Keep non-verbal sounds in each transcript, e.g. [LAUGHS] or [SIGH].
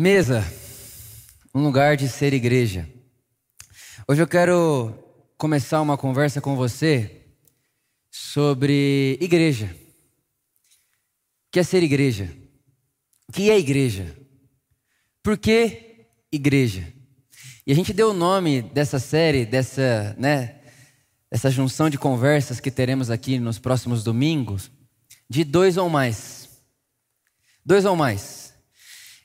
Mesa, um lugar de ser igreja. Hoje eu quero começar uma conversa com você sobre igreja. O que é ser igreja? O que é igreja? Por que igreja? E a gente deu o nome dessa série, dessa, né, dessa junção de conversas que teremos aqui nos próximos domingos, de dois ou mais. Dois ou mais.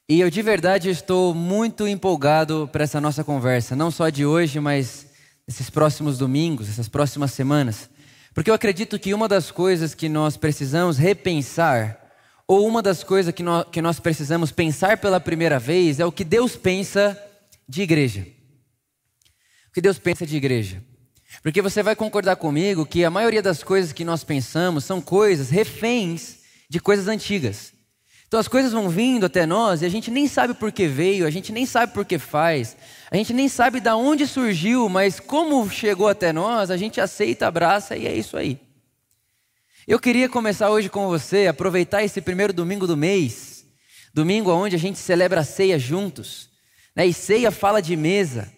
E eu de verdade estou muito empolgado para essa nossa conversa, não só de hoje, mas esses próximos domingos, essas próximas semanas. Porque eu acredito que uma das coisas que nós precisamos repensar, ou uma das coisas que nós, que nós precisamos pensar pela primeira vez, é o que Deus pensa de igreja. O que Deus pensa de igreja. Porque você vai concordar comigo que a maioria das coisas que nós pensamos são coisas reféns de coisas antigas. Então as coisas vão vindo até nós e a gente nem sabe por que veio, a gente nem sabe por que faz, a gente nem sabe de onde surgiu, mas como chegou até nós, a gente aceita, abraça e é isso aí. Eu queria começar hoje com você, aproveitar esse primeiro domingo do mês, domingo onde a gente celebra a ceia juntos, né? e ceia fala de mesa.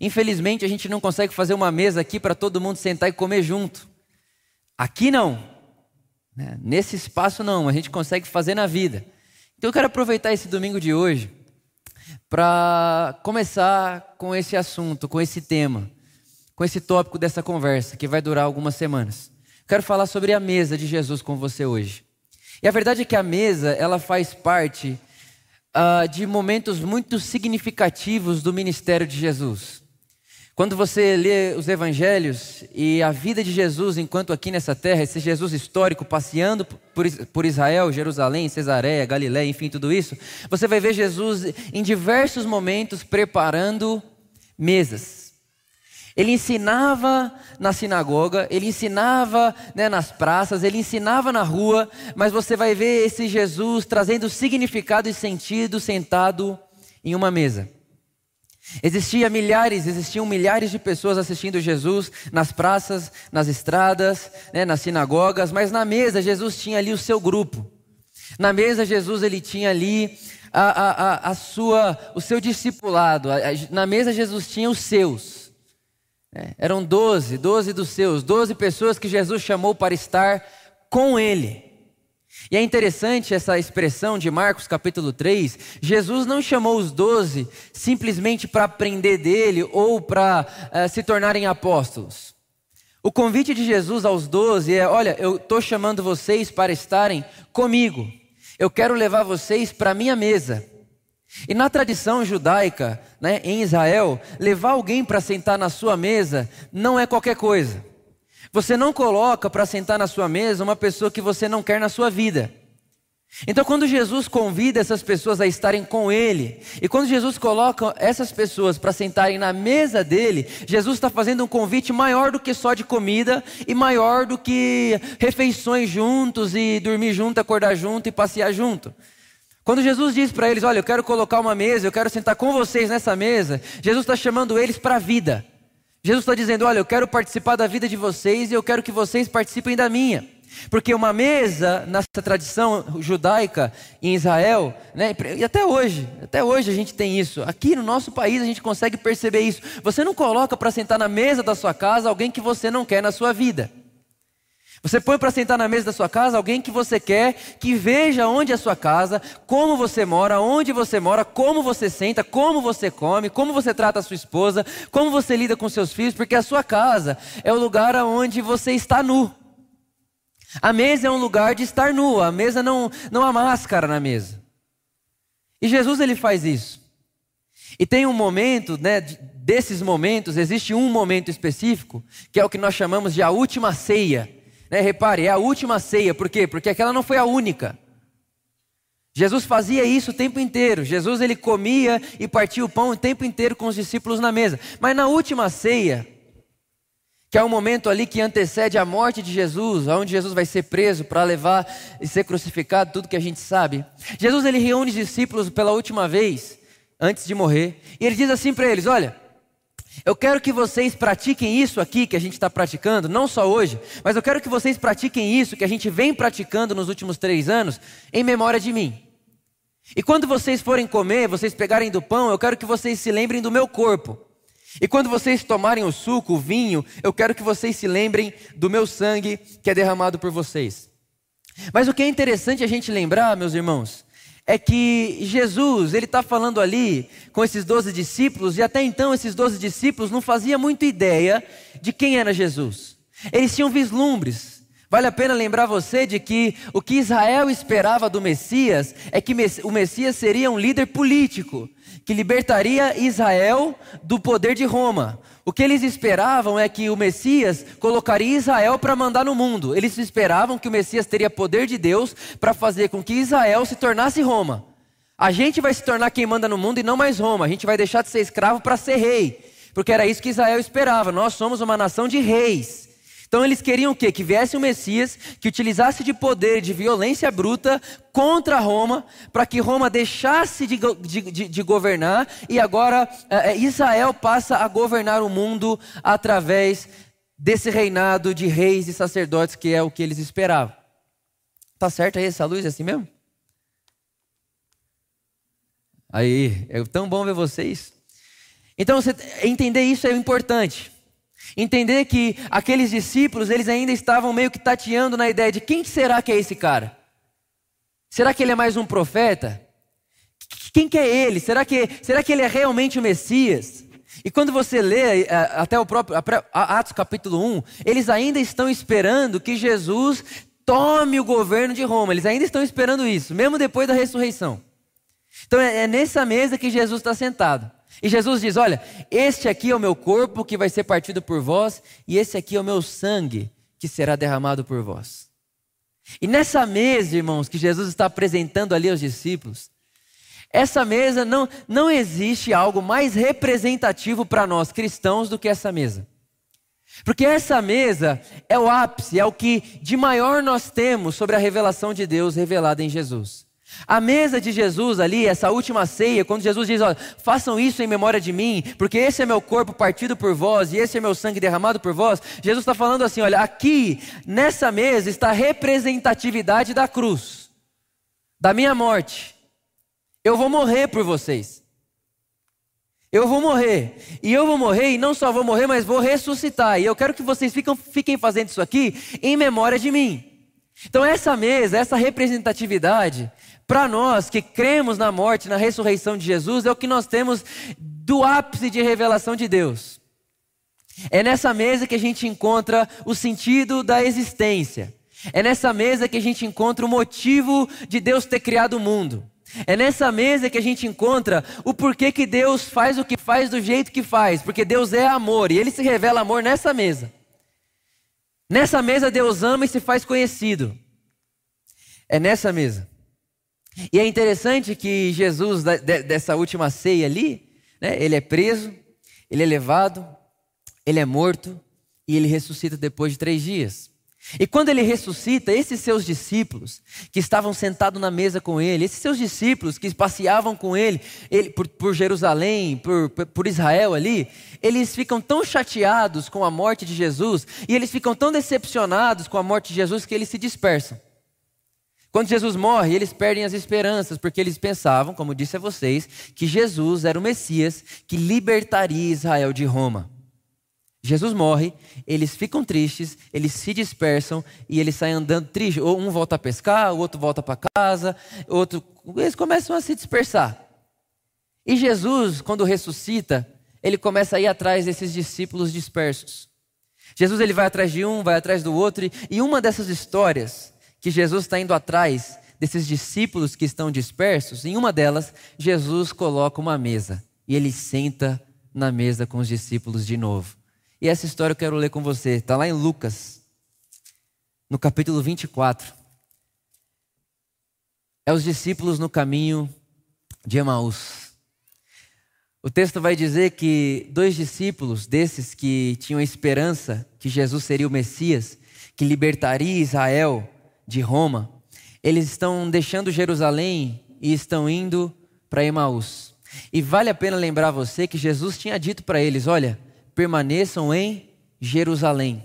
Infelizmente a gente não consegue fazer uma mesa aqui para todo mundo sentar e comer junto. Aqui não, né? nesse espaço não, a gente consegue fazer na vida. Então eu quero aproveitar esse domingo de hoje para começar com esse assunto, com esse tema, com esse tópico dessa conversa que vai durar algumas semanas. Quero falar sobre a mesa de Jesus com você hoje. E a verdade é que a mesa ela faz parte uh, de momentos muito significativos do ministério de Jesus. Quando você lê os evangelhos e a vida de Jesus enquanto aqui nessa terra, esse Jesus histórico passeando por Israel, Jerusalém, Cesareia, Galiléia, enfim, tudo isso, você vai ver Jesus em diversos momentos preparando mesas. Ele ensinava na sinagoga, ele ensinava né, nas praças, ele ensinava na rua, mas você vai ver esse Jesus trazendo significado e sentido sentado em uma mesa. Existia milhares, existiam milhares de pessoas assistindo Jesus nas praças, nas estradas, né, nas sinagogas, mas na mesa Jesus tinha ali o seu grupo. Na mesa Jesus ele tinha ali a, a, a, sua, o seu discipulado. Na mesa Jesus tinha os seus. É, eram doze, doze dos seus, doze pessoas que Jesus chamou para estar com ele. E é interessante essa expressão de Marcos capítulo 3. Jesus não chamou os doze simplesmente para aprender dele ou para uh, se tornarem apóstolos. O convite de Jesus aos doze é: olha, eu estou chamando vocês para estarem comigo. Eu quero levar vocês para a minha mesa. E na tradição judaica, né, em Israel, levar alguém para sentar na sua mesa não é qualquer coisa. Você não coloca para sentar na sua mesa uma pessoa que você não quer na sua vida. Então, quando Jesus convida essas pessoas a estarem com Ele, e quando Jesus coloca essas pessoas para sentarem na mesa dele, Jesus está fazendo um convite maior do que só de comida e maior do que refeições juntos e dormir junto, acordar junto e passear junto. Quando Jesus diz para eles: Olha, eu quero colocar uma mesa, eu quero sentar com vocês nessa mesa, Jesus está chamando eles para a vida. Jesus está dizendo: Olha, eu quero participar da vida de vocês e eu quero que vocês participem da minha. Porque uma mesa, nessa tradição judaica em Israel, né, e até hoje, até hoje a gente tem isso. Aqui no nosso país a gente consegue perceber isso. Você não coloca para sentar na mesa da sua casa alguém que você não quer na sua vida. Você põe para sentar na mesa da sua casa alguém que você quer que veja onde é a sua casa, como você mora, onde você mora, como você senta, como você come, como você trata a sua esposa, como você lida com seus filhos, porque a sua casa é o lugar onde você está nu. A mesa é um lugar de estar nu, a mesa não, não há máscara na mesa. E Jesus ele faz isso. E tem um momento, né, desses momentos, existe um momento específico, que é o que nós chamamos de a última ceia né, repare, é a última ceia, por quê? Porque aquela não foi a única. Jesus fazia isso o tempo inteiro. Jesus ele comia e partia o pão o tempo inteiro com os discípulos na mesa. Mas na última ceia, que é o momento ali que antecede a morte de Jesus, onde Jesus vai ser preso para levar e ser crucificado, tudo que a gente sabe. Jesus ele reúne os discípulos pela última vez antes de morrer, e ele diz assim para eles: "Olha, eu quero que vocês pratiquem isso aqui que a gente está praticando, não só hoje, mas eu quero que vocês pratiquem isso que a gente vem praticando nos últimos três anos, em memória de mim. E quando vocês forem comer, vocês pegarem do pão, eu quero que vocês se lembrem do meu corpo. E quando vocês tomarem o suco, o vinho, eu quero que vocês se lembrem do meu sangue que é derramado por vocês. Mas o que é interessante a gente lembrar, meus irmãos, é que Jesus, ele está falando ali com esses doze discípulos, e até então esses doze discípulos não faziam muito ideia de quem era Jesus. Eles tinham vislumbres. Vale a pena lembrar você de que o que Israel esperava do Messias é que o Messias seria um líder político, que libertaria Israel do poder de Roma. O que eles esperavam é que o Messias colocaria Israel para mandar no mundo. Eles esperavam que o Messias teria poder de Deus para fazer com que Israel se tornasse Roma. A gente vai se tornar quem manda no mundo e não mais Roma. A gente vai deixar de ser escravo para ser rei. Porque era isso que Israel esperava. Nós somos uma nação de reis. Então eles queriam o quê? Que viesse um Messias que utilizasse de poder, de violência bruta contra Roma, para que Roma deixasse de, de, de, governar e agora é, Israel passa a governar o mundo através desse reinado de reis e sacerdotes que é o que eles esperavam. Tá certo aí essa luz é assim mesmo? Aí, é tão bom ver vocês. Então, você, entender isso é importante. Entender que aqueles discípulos, eles ainda estavam meio que tateando na ideia de quem será que é esse cara? Será que ele é mais um profeta? Quem que é ele? Será que, será que ele é realmente o Messias? E quando você lê é, até o próprio Atos capítulo 1, eles ainda estão esperando que Jesus tome o governo de Roma. Eles ainda estão esperando isso, mesmo depois da ressurreição. Então é, é nessa mesa que Jesus está sentado. E Jesus diz: Olha, este aqui é o meu corpo que vai ser partido por vós, e esse aqui é o meu sangue que será derramado por vós. E nessa mesa, irmãos, que Jesus está apresentando ali aos discípulos, essa mesa não, não existe algo mais representativo para nós cristãos do que essa mesa. Porque essa mesa é o ápice, é o que de maior nós temos sobre a revelação de Deus revelada em Jesus. A mesa de Jesus ali, essa última ceia, quando Jesus diz: olha, façam isso em memória de mim, porque esse é meu corpo partido por vós e esse é meu sangue derramado por vós. Jesus está falando assim: olha, aqui nessa mesa está a representatividade da cruz, da minha morte. Eu vou morrer por vocês. Eu vou morrer. E eu vou morrer, e não só vou morrer, mas vou ressuscitar. E eu quero que vocês fiquem, fiquem fazendo isso aqui em memória de mim. Então, essa mesa, essa representatividade, para nós que cremos na morte, na ressurreição de Jesus, é o que nós temos do ápice de revelação de Deus. É nessa mesa que a gente encontra o sentido da existência. É nessa mesa que a gente encontra o motivo de Deus ter criado o mundo. É nessa mesa que a gente encontra o porquê que Deus faz o que faz do jeito que faz, porque Deus é amor e ele se revela amor nessa mesa. Nessa mesa Deus ama e se faz conhecido. É nessa mesa. E é interessante que Jesus, dessa última ceia ali, né, ele é preso, ele é levado, ele é morto e ele ressuscita depois de três dias. E quando ele ressuscita, esses seus discípulos que estavam sentados na mesa com ele, esses seus discípulos que passeavam com ele, ele por, por Jerusalém, por, por Israel ali, eles ficam tão chateados com a morte de Jesus e eles ficam tão decepcionados com a morte de Jesus que eles se dispersam. Quando Jesus morre, eles perdem as esperanças, porque eles pensavam, como disse a vocês, que Jesus era o Messias que libertaria Israel de Roma. Jesus morre, eles ficam tristes, eles se dispersam e eles saem andando tristes. Ou um volta a pescar, o outro volta para casa, outro. Eles começam a se dispersar. E Jesus, quando ressuscita, ele começa a ir atrás desses discípulos dispersos. Jesus ele vai atrás de um, vai atrás do outro, e uma dessas histórias que Jesus está indo atrás desses discípulos que estão dispersos, em uma delas, Jesus coloca uma mesa e ele senta na mesa com os discípulos de novo. E essa história eu quero ler com você, está lá em Lucas, no capítulo 24. É os discípulos no caminho de Emaús. O texto vai dizer que dois discípulos desses que tinham a esperança que Jesus seria o Messias, que libertaria Israel de Roma, eles estão deixando Jerusalém e estão indo para Emaús. E vale a pena lembrar você que Jesus tinha dito para eles: olha, permaneçam em Jerusalém.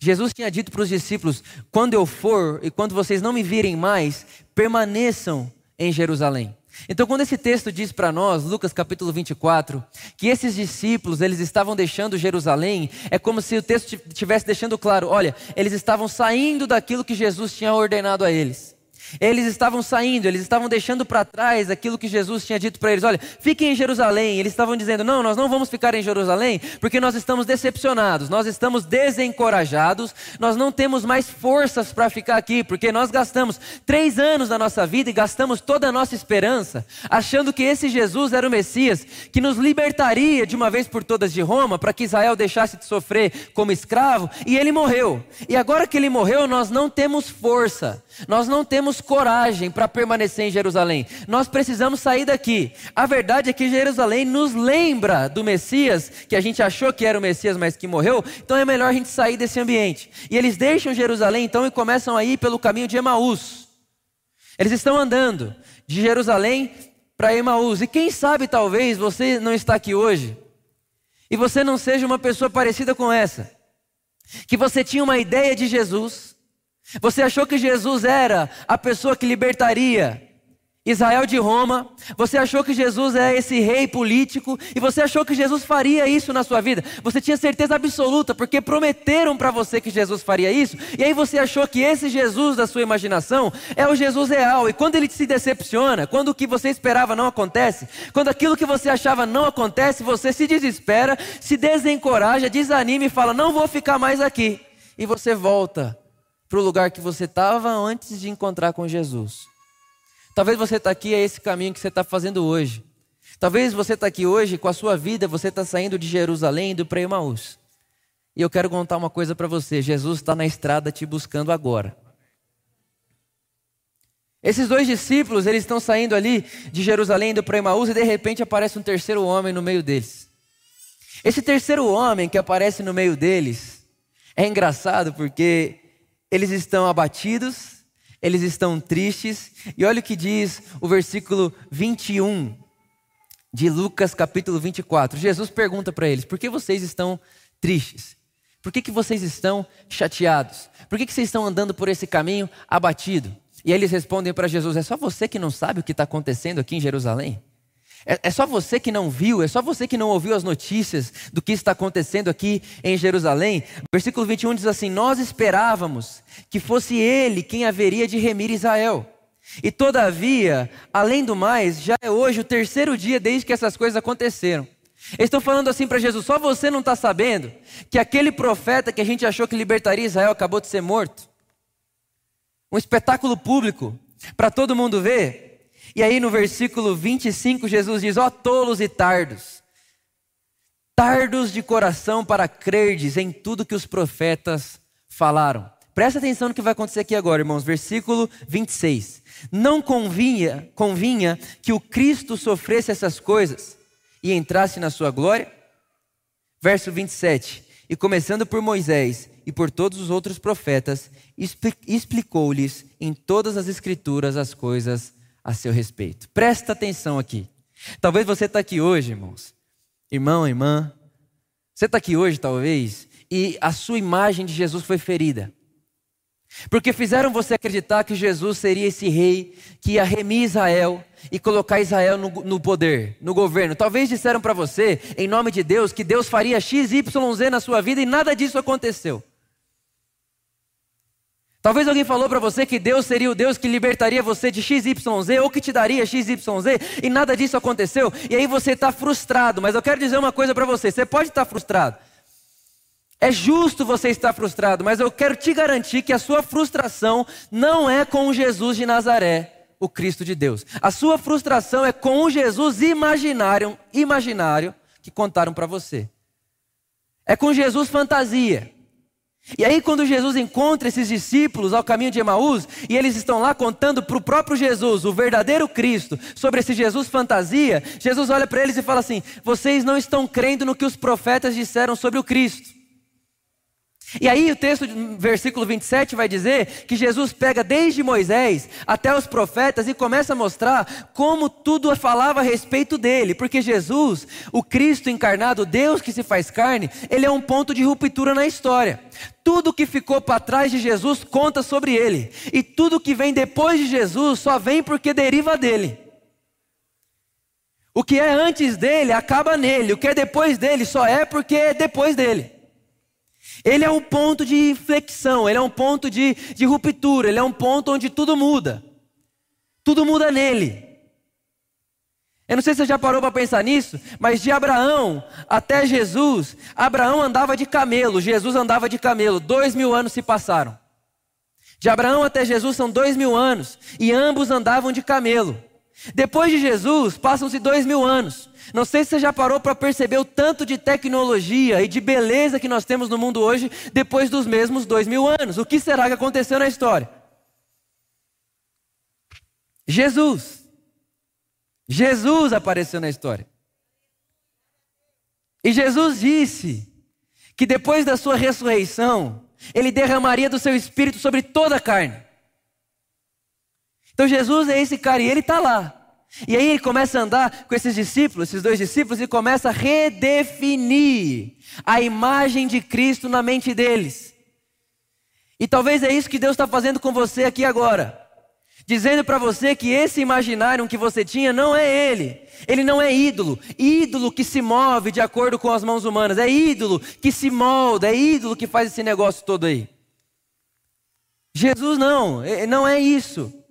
Jesus tinha dito para os discípulos: quando eu for e quando vocês não me virem mais, permaneçam em Jerusalém. Então, quando esse texto diz para nós, Lucas capítulo 24, que esses discípulos, eles estavam deixando Jerusalém, é como se o texto estivesse deixando claro, olha, eles estavam saindo daquilo que Jesus tinha ordenado a eles. Eles estavam saindo, eles estavam deixando para trás aquilo que Jesus tinha dito para eles: olha, fiquem em Jerusalém. Eles estavam dizendo: não, nós não vamos ficar em Jerusalém porque nós estamos decepcionados, nós estamos desencorajados, nós não temos mais forças para ficar aqui, porque nós gastamos três anos da nossa vida e gastamos toda a nossa esperança, achando que esse Jesus era o Messias que nos libertaria de uma vez por todas de Roma, para que Israel deixasse de sofrer como escravo, e ele morreu. E agora que ele morreu, nós não temos força, nós não temos coragem para permanecer em Jerusalém. Nós precisamos sair daqui. A verdade é que Jerusalém nos lembra do Messias, que a gente achou que era o Messias, mas que morreu. Então é melhor a gente sair desse ambiente. E eles deixam Jerusalém então e começam a ir pelo caminho de Emaús. Eles estão andando de Jerusalém para Emaús. E quem sabe talvez você não está aqui hoje e você não seja uma pessoa parecida com essa. Que você tinha uma ideia de Jesus, você achou que Jesus era a pessoa que libertaria Israel de Roma, você achou que Jesus é esse rei político e você achou que Jesus faria isso na sua vida. Você tinha certeza absoluta porque prometeram para você que Jesus faria isso, e aí você achou que esse Jesus da sua imaginação é o Jesus real. E quando ele se decepciona, quando o que você esperava não acontece, quando aquilo que você achava não acontece, você se desespera, se desencoraja, desanima e fala: "Não vou ficar mais aqui". E você volta para o lugar que você estava antes de encontrar com Jesus. Talvez você está aqui, é esse caminho que você está fazendo hoje. Talvez você está aqui hoje, com a sua vida, você está saindo de Jerusalém indo para Emaús. E eu quero contar uma coisa para você: Jesus está na estrada te buscando agora. Esses dois discípulos, eles estão saindo ali de Jerusalém indo para Emaús e de repente aparece um terceiro homem no meio deles. Esse terceiro homem que aparece no meio deles é engraçado porque eles estão abatidos, eles estão tristes, e olha o que diz o versículo 21 de Lucas capítulo 24. Jesus pergunta para eles: por que vocês estão tristes? Por que, que vocês estão chateados? Por que, que vocês estão andando por esse caminho abatido? E eles respondem para Jesus: é só você que não sabe o que está acontecendo aqui em Jerusalém? É, é, só você que não viu, é só você que não ouviu as notícias do que está acontecendo aqui em Jerusalém. Versículo 21 diz assim: Nós esperávamos que fosse Ele quem haveria de remir Israel. E todavia, além do mais, já é hoje o terceiro dia desde que essas coisas aconteceram. Eles estão falando assim para Jesus: só você não está sabendo que aquele profeta que a gente achou que libertaria Israel acabou de ser morto? Um espetáculo público para todo mundo ver. E aí no versículo 25, Jesus diz: Ó oh, tolos e tardos, tardos de coração para crerdes em tudo que os profetas falaram. Presta atenção no que vai acontecer aqui agora, irmãos. Versículo 26. Não convinha, convinha que o Cristo sofresse essas coisas e entrasse na sua glória? Verso 27. E começando por Moisés e por todos os outros profetas, explicou-lhes em todas as escrituras as coisas a seu respeito. Presta atenção aqui. Talvez você está aqui hoje, irmãos, irmão, irmã. Você está aqui hoje, talvez, e a sua imagem de Jesus foi ferida. Porque fizeram você acreditar que Jesus seria esse rei que ia remir Israel e colocar Israel no, no poder, no governo. Talvez disseram para você, em nome de Deus, que Deus faria X, Y, Z na sua vida e nada disso aconteceu. Talvez alguém falou para você que Deus seria o Deus que libertaria você de XYZ ou que te daria XYZ e nada disso aconteceu e aí você está frustrado. Mas eu quero dizer uma coisa para você: você pode estar tá frustrado. É justo você estar frustrado, mas eu quero te garantir que a sua frustração não é com Jesus de Nazaré, o Cristo de Deus. A sua frustração é com o Jesus imaginário, imaginário que contaram para você. É com Jesus fantasia. E aí, quando Jesus encontra esses discípulos ao caminho de Emaús, e eles estão lá contando para o próprio Jesus, o verdadeiro Cristo, sobre esse Jesus fantasia, Jesus olha para eles e fala assim: Vocês não estão crendo no que os profetas disseram sobre o Cristo. E aí o texto, versículo 27, vai dizer que Jesus pega desde Moisés até os profetas e começa a mostrar como tudo falava a respeito dele, porque Jesus, o Cristo encarnado, Deus que se faz carne, ele é um ponto de ruptura na história. Tudo que ficou para trás de Jesus conta sobre ele, e tudo que vem depois de Jesus só vem porque deriva dele. O que é antes dele acaba nele, o que é depois dele só é porque é depois dele. Ele é um ponto de inflexão, ele é um ponto de, de ruptura, ele é um ponto onde tudo muda. Tudo muda nele. Eu não sei se você já parou para pensar nisso, mas de Abraão até Jesus, Abraão andava de camelo, Jesus andava de camelo. Dois mil anos se passaram. De Abraão até Jesus são dois mil anos, e ambos andavam de camelo. Depois de Jesus, passam-se dois mil anos. Não sei se você já parou para perceber o tanto de tecnologia e de beleza que nós temos no mundo hoje, depois dos mesmos dois mil anos. O que será que aconteceu na história? Jesus. Jesus apareceu na história. E Jesus disse que depois da sua ressurreição, ele derramaria do seu espírito sobre toda a carne. Então Jesus é esse cara e ele está lá. E aí ele começa a andar com esses discípulos, esses dois discípulos, e começa a redefinir a imagem de Cristo na mente deles. E talvez é isso que Deus está fazendo com você aqui agora. Dizendo para você que esse imaginário que você tinha não é ele. Ele não é ídolo. Ídolo que se move de acordo com as mãos humanas. É ídolo que se molda. É ídolo que faz esse negócio todo aí. Jesus não, não é isso.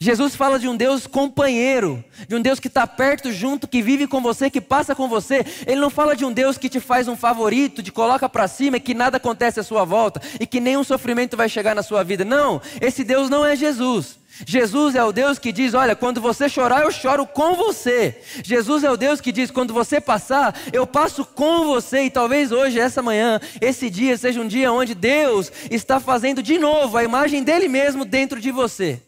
Jesus fala de um Deus companheiro, de um Deus que está perto, junto, que vive com você, que passa com você. Ele não fala de um Deus que te faz um favorito, te coloca para cima e que nada acontece à sua volta e que nenhum sofrimento vai chegar na sua vida. Não, esse Deus não é Jesus. Jesus é o Deus que diz: Olha, quando você chorar, eu choro com você. Jesus é o Deus que diz: Quando você passar, eu passo com você. E talvez hoje, essa manhã, esse dia seja um dia onde Deus está fazendo de novo a imagem dele mesmo dentro de você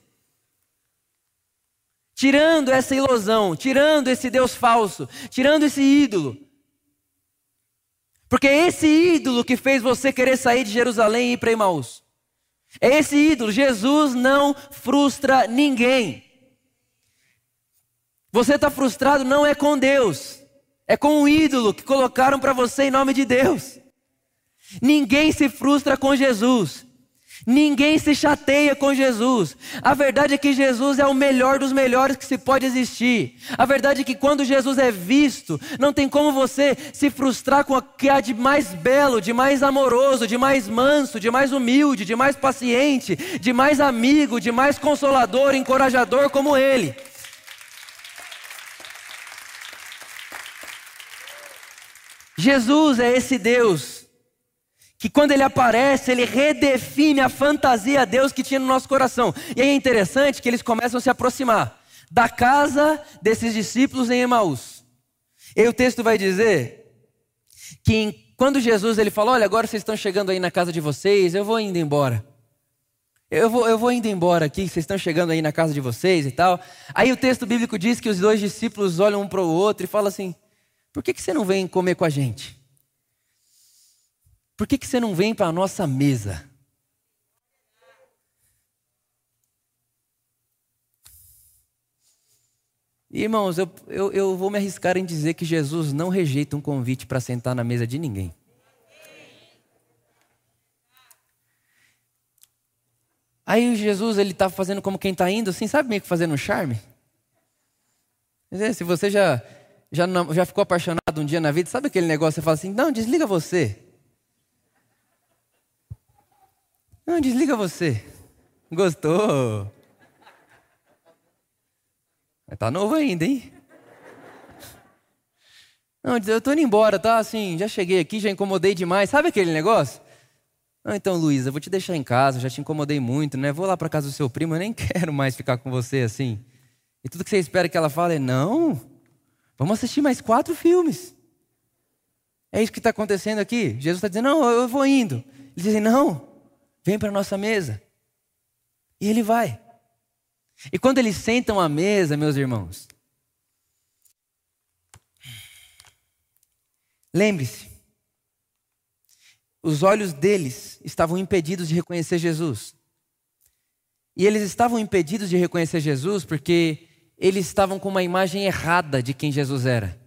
tirando essa ilusão, tirando esse Deus falso, tirando esse ídolo. Porque é esse ídolo que fez você querer sair de Jerusalém e ir para Emaús. É esse ídolo. Jesus não frustra ninguém. Você está frustrado não é com Deus, é com o ídolo que colocaram para você em nome de Deus. Ninguém se frustra com Jesus. Ninguém se chateia com Jesus. A verdade é que Jesus é o melhor dos melhores que se pode existir. A verdade é que quando Jesus é visto, não tem como você se frustrar com o que há de mais belo, de mais amoroso, de mais manso, de mais humilde, de mais paciente, de mais amigo, de mais consolador, encorajador como Ele. Jesus é esse Deus que quando ele aparece, ele redefine a fantasia a Deus que tinha no nosso coração. E aí é interessante que eles começam a se aproximar da casa desses discípulos em Emaús. E o texto vai dizer que quando Jesus ele falou: Olha, agora vocês estão chegando aí na casa de vocês, eu vou indo embora. Eu vou, eu vou indo embora aqui, vocês estão chegando aí na casa de vocês e tal. Aí o texto bíblico diz que os dois discípulos olham um para o outro e falam assim: Por que, que você não vem comer com a gente? Por que, que você não vem para a nossa mesa? Irmãos, eu, eu, eu vou me arriscar em dizer que Jesus não rejeita um convite para sentar na mesa de ninguém. Aí Jesus ele está fazendo como quem está indo, assim, sabe meio que fazendo um charme? Se você já, já, já ficou apaixonado um dia na vida, sabe aquele negócio? Você fala assim: não, desliga você. Não, desliga você. Gostou? Tá novo ainda, hein? Não, eu tô indo embora, tá? Assim, já cheguei aqui, já incomodei demais. Sabe aquele negócio? Não, então, Luísa, vou te deixar em casa, já te incomodei muito, né? Vou lá para casa do seu primo, eu nem [LAUGHS] quero mais ficar com você assim. E tudo que você espera que ela fale é: não, vamos assistir mais quatro filmes. É isso que está acontecendo aqui. Jesus está dizendo: não, eu vou indo. Eles dizem: não, Vem para a nossa mesa. E ele vai. E quando eles sentam à mesa, meus irmãos, lembre-se, os olhos deles estavam impedidos de reconhecer Jesus. E eles estavam impedidos de reconhecer Jesus porque eles estavam com uma imagem errada de quem Jesus era.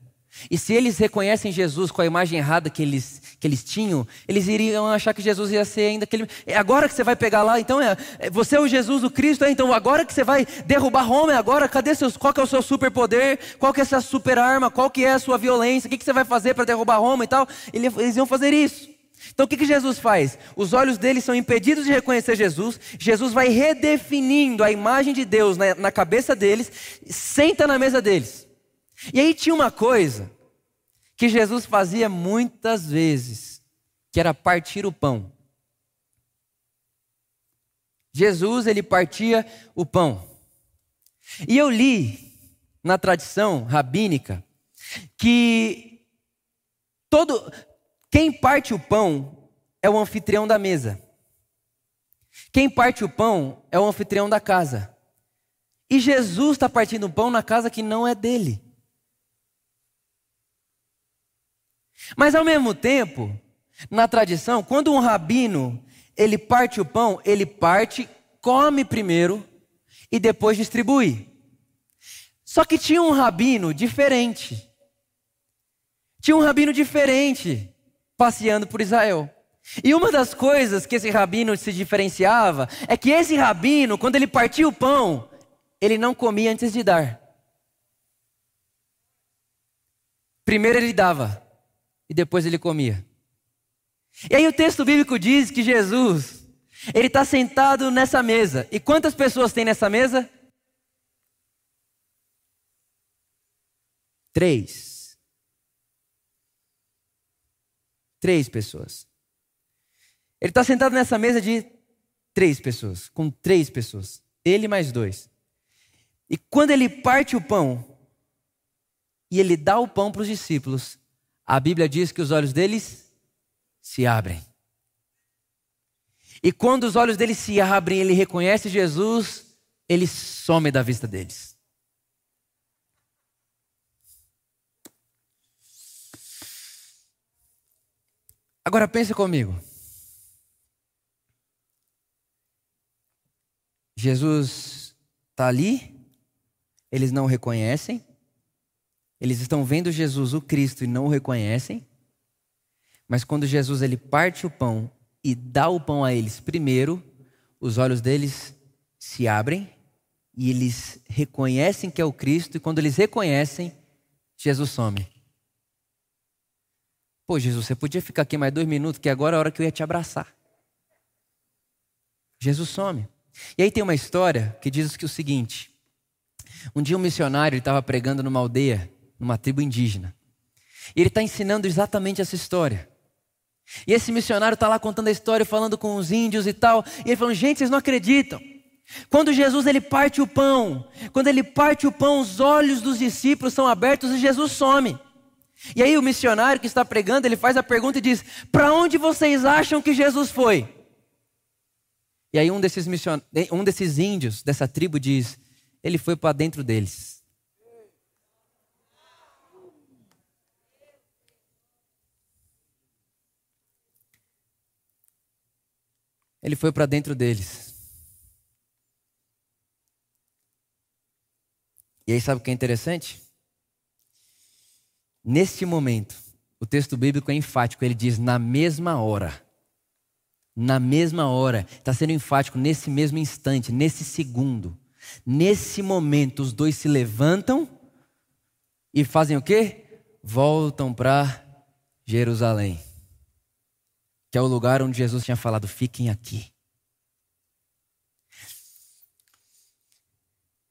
E se eles reconhecem Jesus com a imagem errada que eles, que eles tinham, eles iriam achar que Jesus ia ser ainda aquele. É agora que você vai pegar lá, então é, é você é o Jesus, o Cristo, é, então agora que você vai derrubar Roma, é agora, cadê seus, qual que é o seu superpoder, qual que é a sua super arma, qual que é a sua violência, o que, que você vai fazer para derrubar Roma e tal? Eles iam fazer isso. Então o que, que Jesus faz? Os olhos deles são impedidos de reconhecer Jesus, Jesus vai redefinindo a imagem de Deus na, na cabeça deles, senta na mesa deles. E aí tinha uma coisa que Jesus fazia muitas vezes, que era partir o pão. Jesus, ele partia o pão. E eu li na tradição rabínica que todo quem parte o pão é o anfitrião da mesa. Quem parte o pão é o anfitrião da casa. E Jesus está partindo o pão na casa que não é dele. Mas ao mesmo tempo, na tradição, quando um rabino ele parte o pão, ele parte, come primeiro e depois distribui. Só que tinha um rabino diferente. Tinha um rabino diferente passeando por Israel. E uma das coisas que esse rabino se diferenciava é que esse rabino, quando ele partia o pão, ele não comia antes de dar. Primeiro ele dava e depois ele comia. E aí o texto bíblico diz que Jesus, ele está sentado nessa mesa. E quantas pessoas tem nessa mesa? Três. Três pessoas. Ele está sentado nessa mesa de três pessoas, com três pessoas. Ele mais dois. E quando ele parte o pão e ele dá o pão para os discípulos, a Bíblia diz que os olhos deles se abrem. E quando os olhos deles se abrem, ele reconhece Jesus, ele some da vista deles. Agora pense comigo. Jesus está ali, eles não reconhecem, eles estão vendo Jesus, o Cristo, e não o reconhecem. Mas quando Jesus ele parte o pão e dá o pão a eles primeiro, os olhos deles se abrem e eles reconhecem que é o Cristo, e quando eles reconhecem, Jesus some. Pô, Jesus, você podia ficar aqui mais dois minutos, que agora é a hora que eu ia te abraçar. Jesus some. E aí tem uma história que diz que o seguinte: um dia um missionário estava pregando numa aldeia numa tribo indígena. E ele está ensinando exatamente essa história. E esse missionário está lá contando a história, falando com os índios e tal. E ele falando: gente, vocês não acreditam. Quando Jesus ele parte o pão, quando ele parte o pão, os olhos dos discípulos são abertos e Jesus some. E aí o missionário que está pregando, ele faz a pergunta e diz: "Para onde vocês acham que Jesus foi?" E aí um desses mission... um desses índios dessa tribo diz: "Ele foi para dentro deles." Ele foi para dentro deles. E aí, sabe o que é interessante? Neste momento, o texto bíblico é enfático, ele diz na mesma hora. Na mesma hora, está sendo enfático, nesse mesmo instante, nesse segundo. Nesse momento, os dois se levantam e fazem o quê? Voltam para Jerusalém que é o lugar onde Jesus tinha falado: fiquem aqui.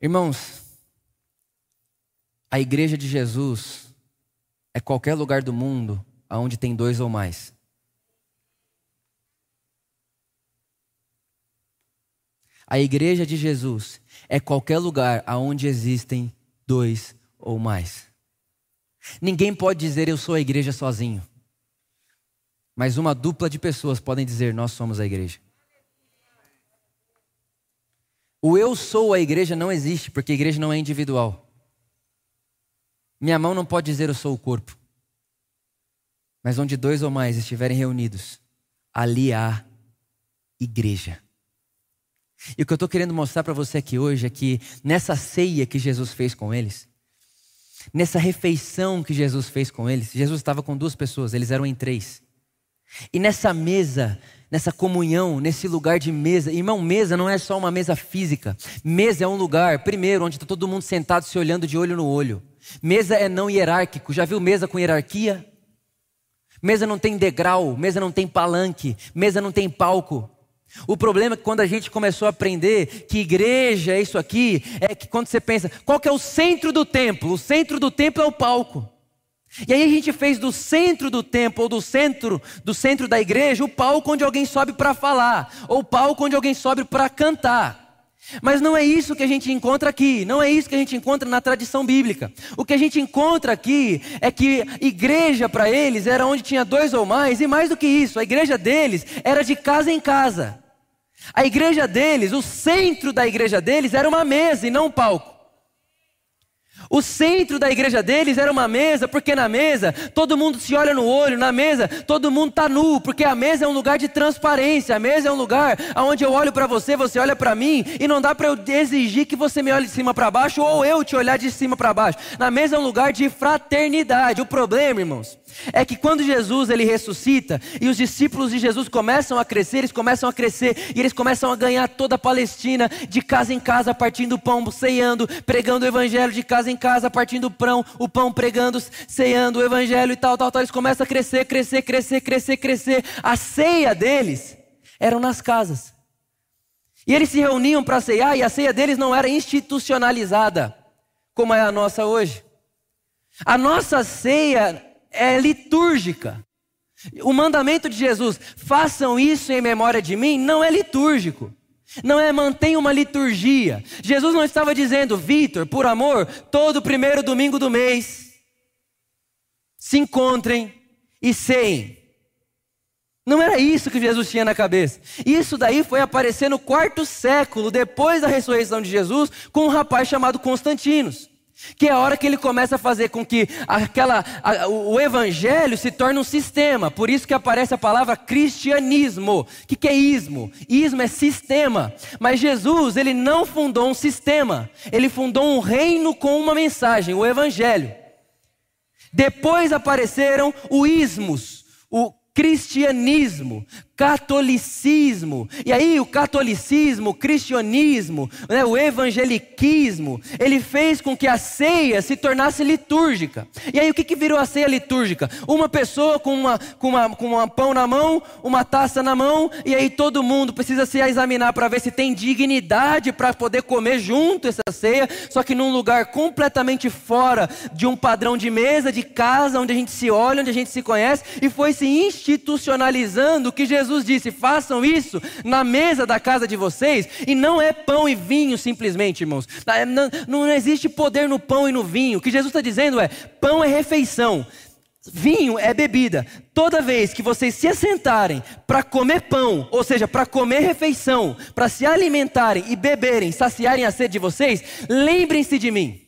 Irmãos, a igreja de Jesus é qualquer lugar do mundo onde tem dois ou mais. A igreja de Jesus é qualquer lugar onde existem dois ou mais. Ninguém pode dizer eu sou a igreja sozinho. Mas uma dupla de pessoas podem dizer: Nós somos a igreja. O eu sou a igreja não existe, porque a igreja não é individual. Minha mão não pode dizer eu sou o corpo. Mas onde dois ou mais estiverem reunidos, ali há igreja. E o que eu estou querendo mostrar para você aqui hoje é que nessa ceia que Jesus fez com eles, nessa refeição que Jesus fez com eles, Jesus estava com duas pessoas, eles eram em três. E nessa mesa, nessa comunhão, nesse lugar de mesa. Irmão, mesa não é só uma mesa física. Mesa é um lugar, primeiro, onde está todo mundo sentado se olhando de olho no olho. Mesa é não hierárquico. Já viu mesa com hierarquia? Mesa não tem degrau, mesa não tem palanque, mesa não tem palco. O problema é que quando a gente começou a aprender que igreja é isso aqui, é que quando você pensa, qual que é o centro do templo? O centro do templo é o palco. E aí a gente fez do centro do templo, ou do centro, do centro da igreja, o palco onde alguém sobe para falar, ou o palco onde alguém sobe para cantar. Mas não é isso que a gente encontra aqui, não é isso que a gente encontra na tradição bíblica. O que a gente encontra aqui é que igreja para eles era onde tinha dois ou mais, e mais do que isso, a igreja deles era de casa em casa. A igreja deles, o centro da igreja deles era uma mesa e não um palco. O centro da igreja deles era uma mesa, porque na mesa todo mundo se olha no olho, na mesa todo mundo está nu, porque a mesa é um lugar de transparência, a mesa é um lugar onde eu olho para você, você olha para mim, e não dá para eu exigir que você me olhe de cima para baixo ou eu te olhar de cima para baixo. Na mesa é um lugar de fraternidade. O problema, irmãos, é que quando Jesus ele ressuscita e os discípulos de Jesus começam a crescer, eles começam a crescer e eles começam a ganhar toda a Palestina de casa em casa, partindo pão, ceando, pregando o evangelho de casa em casa, partindo o pão, o pão pregando, ceando o evangelho e tal, tal, tal. Eles começam a crescer, crescer, crescer, crescer, crescer. A ceia deles eram nas casas. E eles se reuniam para ceiar e a ceia deles não era institucionalizada, como é a nossa hoje. A nossa ceia é litúrgica. O mandamento de Jesus, façam isso em memória de mim, não é litúrgico. Não é mantenha uma liturgia. Jesus não estava dizendo, Vitor, por amor, todo primeiro domingo do mês, se encontrem e ceiem. Não era isso que Jesus tinha na cabeça. Isso daí foi aparecer no quarto século, depois da ressurreição de Jesus, com um rapaz chamado Constantinos. Que é a hora que ele começa a fazer com que aquela, a, o evangelho se torne um sistema. Por isso que aparece a palavra cristianismo. O que, que é ismo? Ismo é sistema. Mas Jesus, ele não fundou um sistema. Ele fundou um reino com uma mensagem, o evangelho. Depois apareceram o ismos, o cristianismo, catolicismo. E aí o catolicismo, o cristianismo, né, o evangeliquismo, ele fez com que a ceia se tornasse litúrgica. E aí o que, que virou a ceia litúrgica? Uma pessoa com uma, com, uma, com um pão na mão, uma taça na mão, e aí todo mundo precisa se examinar para ver se tem dignidade para poder comer junto essa ceia, só que num lugar completamente fora de um padrão de mesa, de casa, onde a gente se olha, onde a gente se conhece, e foi se institucionalizando que Jesus Jesus disse: façam isso na mesa da casa de vocês, e não é pão e vinho simplesmente, irmãos. Ah, não, não existe poder no pão e no vinho. O que Jesus está dizendo é: pão é refeição. Vinho é bebida. Toda vez que vocês se assentarem para comer pão, ou seja, para comer refeição, para se alimentarem e beberem, saciarem a sede de vocês, lembrem-se de mim.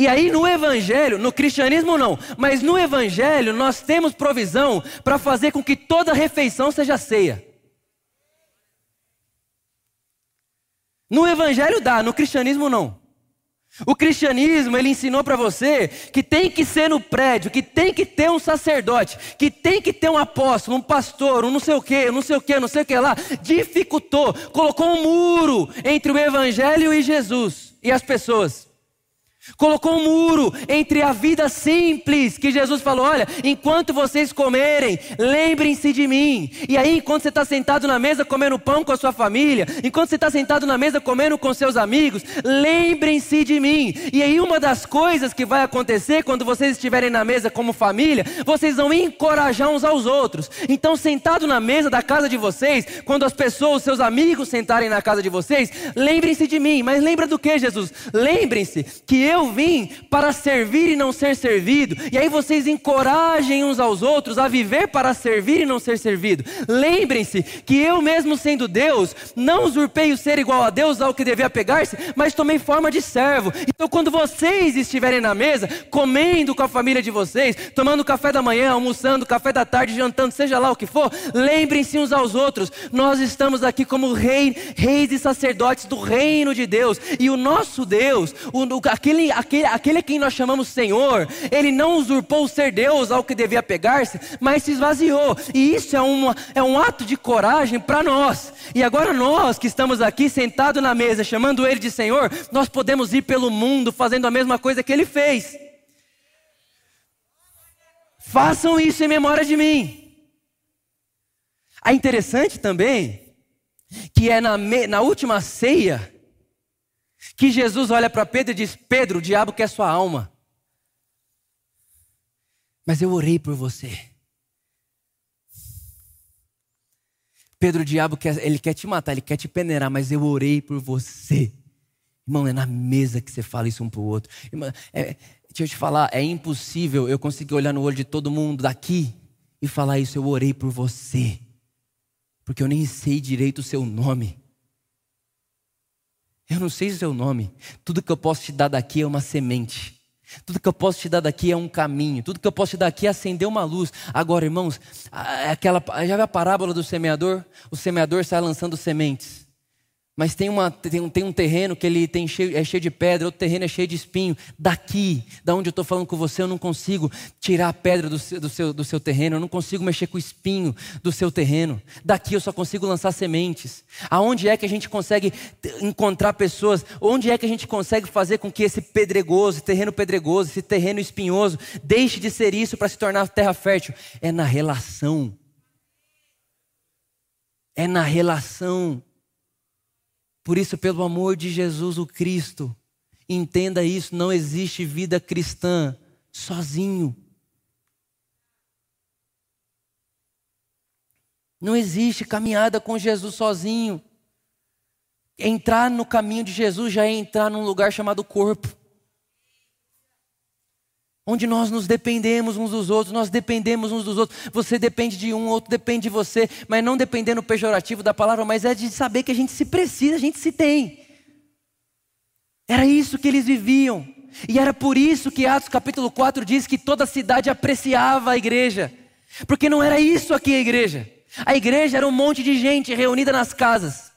E aí no Evangelho, no cristianismo não, mas no Evangelho nós temos provisão para fazer com que toda refeição seja ceia. No Evangelho dá, no cristianismo não. O cristianismo, ele ensinou para você que tem que ser no prédio, que tem que ter um sacerdote, que tem que ter um apóstolo, um pastor, um não sei o que, não sei o que, não sei o que lá. Dificultou, colocou um muro entre o evangelho e Jesus e as pessoas. Colocou um muro entre a vida simples, que Jesus falou: olha, enquanto vocês comerem, lembrem-se de mim. E aí, enquanto você está sentado na mesa comendo pão com a sua família, enquanto você está sentado na mesa comendo com seus amigos, lembrem-se de mim. E aí, uma das coisas que vai acontecer quando vocês estiverem na mesa como família, vocês vão encorajar uns aos outros. Então, sentado na mesa da casa de vocês, quando as pessoas, seus amigos sentarem na casa de vocês, lembrem-se de mim. Mas lembra do que, Jesus? Lembrem-se que eu vim para servir e não ser servido. E aí vocês encorajem uns aos outros a viver para servir e não ser servido. Lembrem-se que eu mesmo sendo Deus, não usurpei o ser igual a Deus ao que devia pegar-se, mas tomei forma de servo. Então quando vocês estiverem na mesa, comendo com a família de vocês, tomando café da manhã, almoçando, café da tarde, jantando, seja lá o que for, lembrem-se uns aos outros. Nós estamos aqui como rei, reis e sacerdotes do reino de Deus. E o nosso Deus, o, aquele ele, aquele, aquele a quem nós chamamos Senhor, ele não usurpou o ser Deus ao que devia pegar-se, mas se esvaziou. E isso é, uma, é um ato de coragem para nós. E agora nós que estamos aqui sentados na mesa, chamando ele de Senhor, nós podemos ir pelo mundo fazendo a mesma coisa que ele fez. Façam isso em memória de mim. É interessante também que é na, na última ceia que Jesus olha para Pedro e diz: Pedro, o diabo quer sua alma. Mas eu orei por você. Pedro, o diabo quer, ele quer te matar, ele quer te peneirar, mas eu orei por você. Irmão, é na mesa que você fala isso um para o outro. Irmão, é, deixa eu te falar, é impossível eu conseguir olhar no olho de todo mundo daqui e falar isso, eu orei por você. Porque eu nem sei direito o seu nome. Eu não sei o seu nome. Tudo que eu posso te dar daqui é uma semente. Tudo que eu posso te dar daqui é um caminho. Tudo que eu posso te dar aqui é acender uma luz. Agora, irmãos, aquela, já viu a parábola do semeador? O semeador sai lançando sementes. Mas tem, uma, tem, um, tem um terreno que ele tem cheio, é cheio de pedra, outro terreno é cheio de espinho. Daqui, da onde eu estou falando com você, eu não consigo tirar a pedra do seu, do, seu, do seu terreno, eu não consigo mexer com o espinho do seu terreno. Daqui eu só consigo lançar sementes. Aonde é que a gente consegue encontrar pessoas? Onde é que a gente consegue fazer com que esse pedregoso, terreno pedregoso, esse terreno espinhoso, deixe de ser isso para se tornar terra fértil? É na relação. É na relação. Por isso, pelo amor de Jesus o Cristo, entenda isso: não existe vida cristã sozinho. Não existe caminhada com Jesus sozinho. Entrar no caminho de Jesus já é entrar num lugar chamado corpo onde nós nos dependemos uns dos outros, nós dependemos uns dos outros. Você depende de um, outro depende de você, mas não dependendo pejorativo da palavra, mas é de saber que a gente se precisa, a gente se tem. Era isso que eles viviam. E era por isso que Atos capítulo 4 diz que toda a cidade apreciava a igreja. Porque não era isso aqui a igreja. A igreja era um monte de gente reunida nas casas.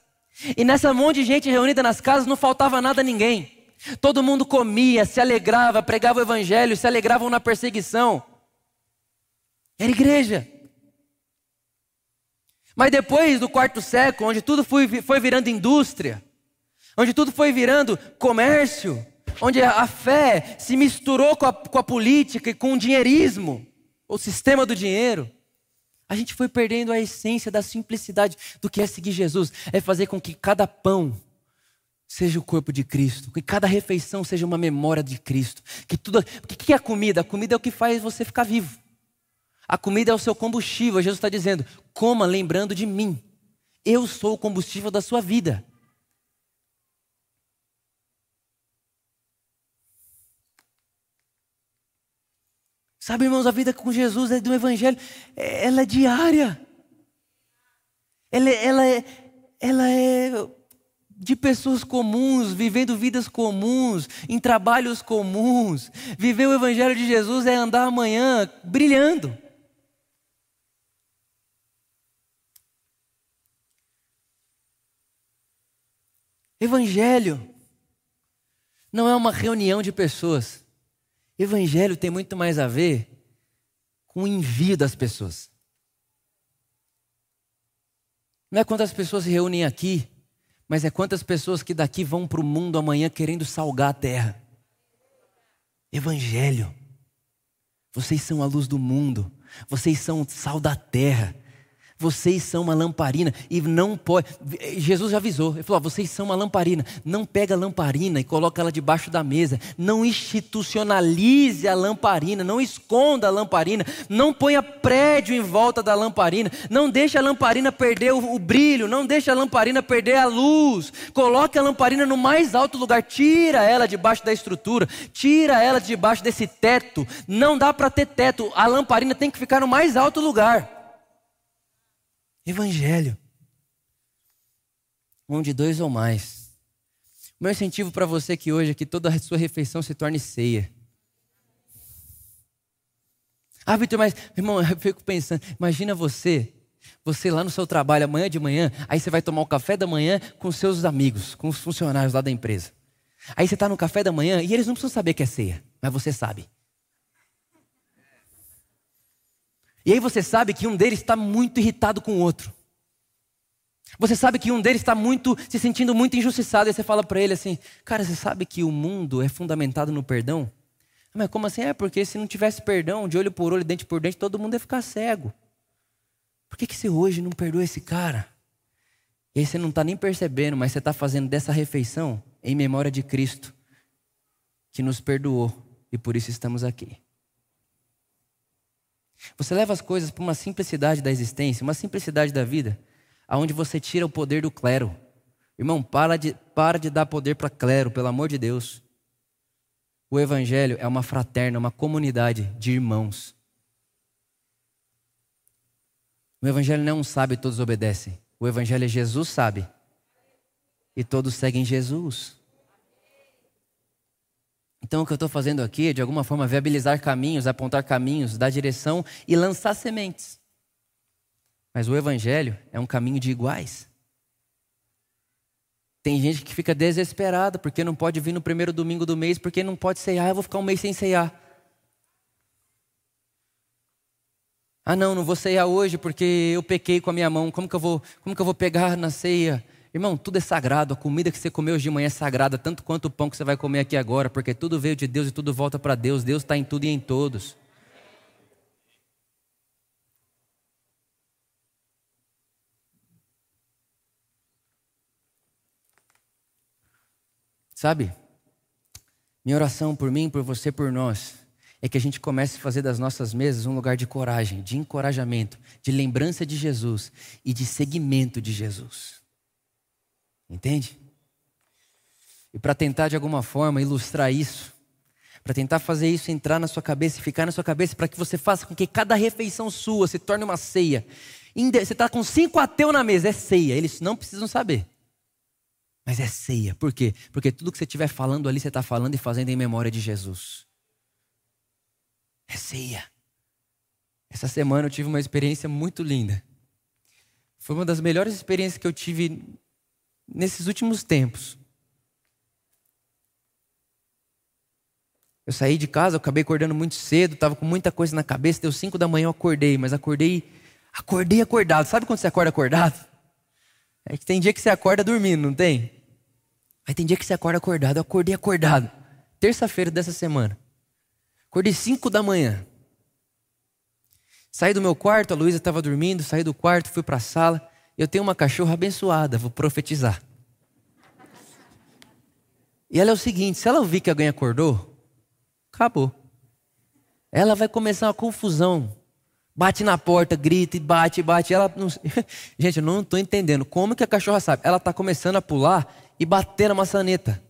E nessa monte de gente reunida nas casas não faltava nada a ninguém. Todo mundo comia, se alegrava, pregava o evangelho, se alegravam na perseguição. Era igreja. Mas depois do quarto século, onde tudo foi, foi virando indústria, onde tudo foi virando comércio, onde a fé se misturou com a, com a política e com o dinheirismo, o sistema do dinheiro, a gente foi perdendo a essência da simplicidade do que é seguir Jesus, é fazer com que cada pão seja o corpo de Cristo, que cada refeição seja uma memória de Cristo, que tudo, o que é a comida? A comida é o que faz você ficar vivo. A comida é o seu combustível. Jesus está dizendo: coma lembrando de mim. Eu sou o combustível da sua vida. Sabe, irmãos, a vida com Jesus é do Evangelho, é, ela é diária. Ela, é, ela é, ela é de pessoas comuns, vivendo vidas comuns, em trabalhos comuns. Viver o Evangelho de Jesus é andar amanhã brilhando. Evangelho não é uma reunião de pessoas. Evangelho tem muito mais a ver com o envio das pessoas. Não é quando as pessoas se reúnem aqui mas é quantas pessoas que daqui vão para o mundo amanhã querendo salgar a terra. Evangelho. Vocês são a luz do mundo. Vocês são o sal da terra. Vocês são uma lamparina e não pode. Jesus já avisou. Ele falou: vocês são uma lamparina. Não pega a lamparina e coloca ela debaixo da mesa. Não institucionalize a lamparina. Não esconda a lamparina. Não ponha prédio em volta da lamparina. Não deixe a lamparina perder o, o brilho. Não deixe a lamparina perder a luz. Coloque a lamparina no mais alto lugar. Tira ela debaixo da estrutura. Tira ela debaixo desse teto. Não dá para ter teto. A lamparina tem que ficar no mais alto lugar. Evangelho. Onde dois ou mais. O meu incentivo para você que hoje é que toda a sua refeição se torne ceia. Ah, Vitor, mas, irmão, eu fico pensando, imagina você, você lá no seu trabalho amanhã de manhã, aí você vai tomar o café da manhã com seus amigos, com os funcionários lá da empresa. Aí você está no café da manhã e eles não precisam saber que é ceia, mas você sabe. E aí você sabe que um deles está muito irritado com o outro. Você sabe que um deles está muito se sentindo muito injustiçado e você fala para ele assim: "Cara, você sabe que o mundo é fundamentado no perdão?" Mas como assim? É porque se não tivesse perdão, de olho por olho, dente por dente, todo mundo ia ficar cego. Por que, que você hoje não perdoa esse cara? E aí você não está nem percebendo, mas você está fazendo dessa refeição em memória de Cristo, que nos perdoou e por isso estamos aqui. Você leva as coisas para uma simplicidade da existência, uma simplicidade da vida, aonde você tira o poder do clero. Irmão, para de, para de dar poder para clero, pelo amor de Deus. O Evangelho é uma fraterna, uma comunidade de irmãos. O Evangelho não é um sabe e todos obedecem. O Evangelho é Jesus sabe e todos seguem Jesus. Então, o que eu estou fazendo aqui é, de alguma forma, viabilizar caminhos, apontar caminhos, dar direção e lançar sementes. Mas o Evangelho é um caminho de iguais. Tem gente que fica desesperada porque não pode vir no primeiro domingo do mês, porque não pode ceiar, eu vou ficar um mês sem ceiar. Ah, não, não vou ceiar hoje porque eu pequei com a minha mão. Como que eu vou, como que eu vou pegar na ceia? Irmão, tudo é sagrado. A comida que você comeu hoje de manhã é sagrada, tanto quanto o pão que você vai comer aqui agora, porque tudo veio de Deus e tudo volta para Deus. Deus está em tudo e em todos. Sabe? Minha oração por mim, por você, por nós, é que a gente comece a fazer das nossas mesas um lugar de coragem, de encorajamento, de lembrança de Jesus e de seguimento de Jesus. Entende? E para tentar de alguma forma ilustrar isso, para tentar fazer isso entrar na sua cabeça e ficar na sua cabeça, para que você faça com que cada refeição sua se torne uma ceia. Você está com cinco ateus na mesa, é ceia, eles não precisam saber. Mas é ceia. Por quê? Porque tudo que você estiver falando ali, você está falando e fazendo em memória de Jesus. É ceia. Essa semana eu tive uma experiência muito linda. Foi uma das melhores experiências que eu tive nesses últimos tempos. Eu saí de casa, eu acabei acordando muito cedo, estava com muita coisa na cabeça, deu cinco da manhã eu acordei, mas acordei, acordei acordado. Sabe quando você acorda acordado? É que tem dia que você acorda dormindo, não tem? Aí tem dia que você acorda acordado. Eu acordei acordado. Terça-feira dessa semana. Acordei 5 da manhã. Saí do meu quarto, a Luísa estava dormindo, saí do quarto, fui para a sala. Eu tenho uma cachorra abençoada, vou profetizar. E ela é o seguinte: se ela ouvir que alguém acordou, acabou. Ela vai começar uma confusão Bate na porta, grita e bate, bate. Ela não... [LAUGHS] Gente, eu não estou entendendo. Como que a cachorra sabe? Ela está começando a pular e bater na maçaneta